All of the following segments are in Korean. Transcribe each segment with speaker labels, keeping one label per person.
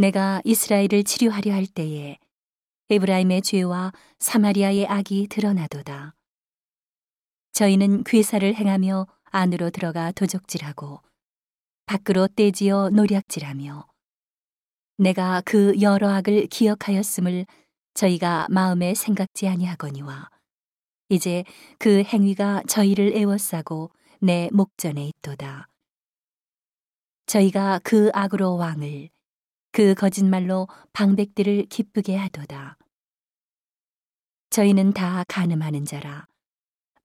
Speaker 1: 내가 이스라엘을 치료하려 할 때에 에브라임의 죄와 사마리아의 악이 드러나도다. 저희는 괴사를 행하며 안으로 들어가 도적질하고 밖으로 떼지어 노략질하며 내가 그 여러 악을 기억하였음을 저희가 마음에 생각지 아니하거니와 이제 그 행위가 저희를 애워싸고 내 목전에 있도다. 저희가 그 악으로 왕을 그 거짓말로 방백들을 기쁘게 하도다. 저희는 다 가늠하는 자라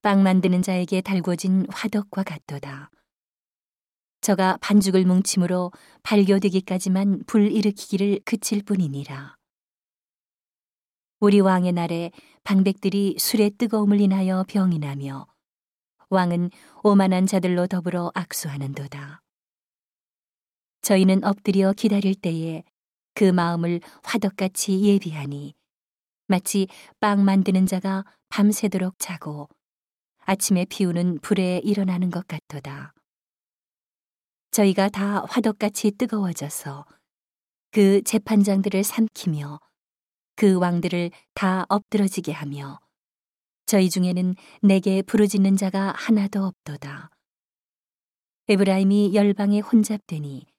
Speaker 1: 빵 만드는 자에게 달궈진 화덕과 같도다. 저가 반죽을 뭉침으로 발교되기까지만 불 일으키기를 그칠 뿐이니라. 우리 왕의 날에 방백들이 술의 뜨거움을 인하여 병이 나며 왕은 오만한 자들로 더불어 악수하는도다. 저희는 엎드려 기다릴 때에 그 마음을 화덕같이 예비하니 마치 빵 만드는 자가 밤새도록 자고 아침에 피우는 불에 일어나는 것 같도다. 저희가 다 화덕같이 뜨거워져서 그 재판장들을 삼키며 그 왕들을 다 엎드러지게 하며 저희 중에는 내게 부르짖는 자가 하나도 없도다. 에브라임이 열방에 혼잡되니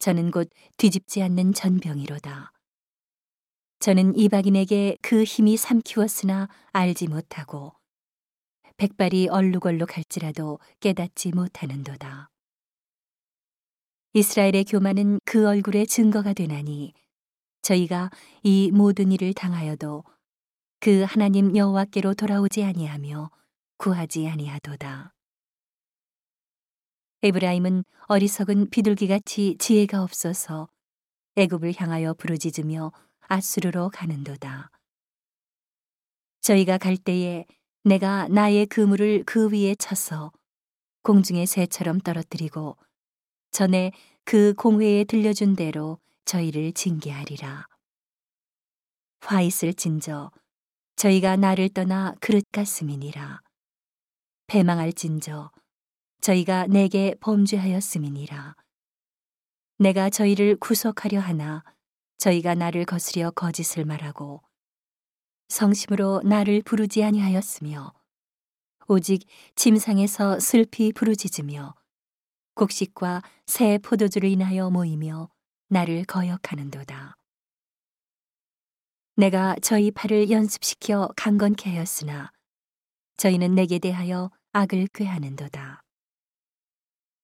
Speaker 1: 저는 곧 뒤집지 않는 전병이로다. 저는 이박인에게 그 힘이 삼키웠으나 알지 못하고 백발이 얼룩얼룩할지라도 깨닫지 못하는도다. 이스라엘의 교만은 그 얼굴의 증거가 되나니 저희가 이 모든 일을 당하여도 그 하나님 여호와께로 돌아오지 아니하며 구하지 아니하도다. 에브라임은 어리석은 비둘기같이 지혜가 없어서 애굽을 향하여 부르짖으며 아수르로 가는도다. 저희가 갈 때에 내가 나의 그물을 그 위에 쳐서 공중의 새처럼 떨어뜨리고 전에 그 공회에 들려준 대로 저희를 징계하리라. 화 있을 진저 저희가 나를 떠나 그릇 같음이니라. 패망할 진저 저희가 내게 범죄하였음이니라. 내가 저희를 구속하려 하나 저희가 나를 거스려 거짓을 말하고 성심으로 나를 부르지 아니하였으며 오직 침상에서 슬피 부르짖으며 곡식과 새 포도주를 인하여 모이며 나를 거역하는도다. 내가 저희 팔을 연습시켜 강건케 하였으나 저희는 내게 대하여 악을 꾀하는도다.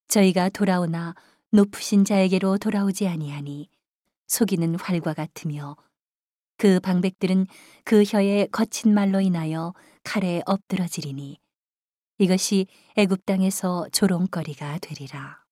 Speaker 1: 저희가 돌아오나 높으신 자에게로 돌아오지 아니하니 속이는 활과 같으며 그 방백들은 그 혀의 거친 말로 인하여 칼에 엎드러지리니 이것이 애굽 땅에서 조롱거리가 되리라.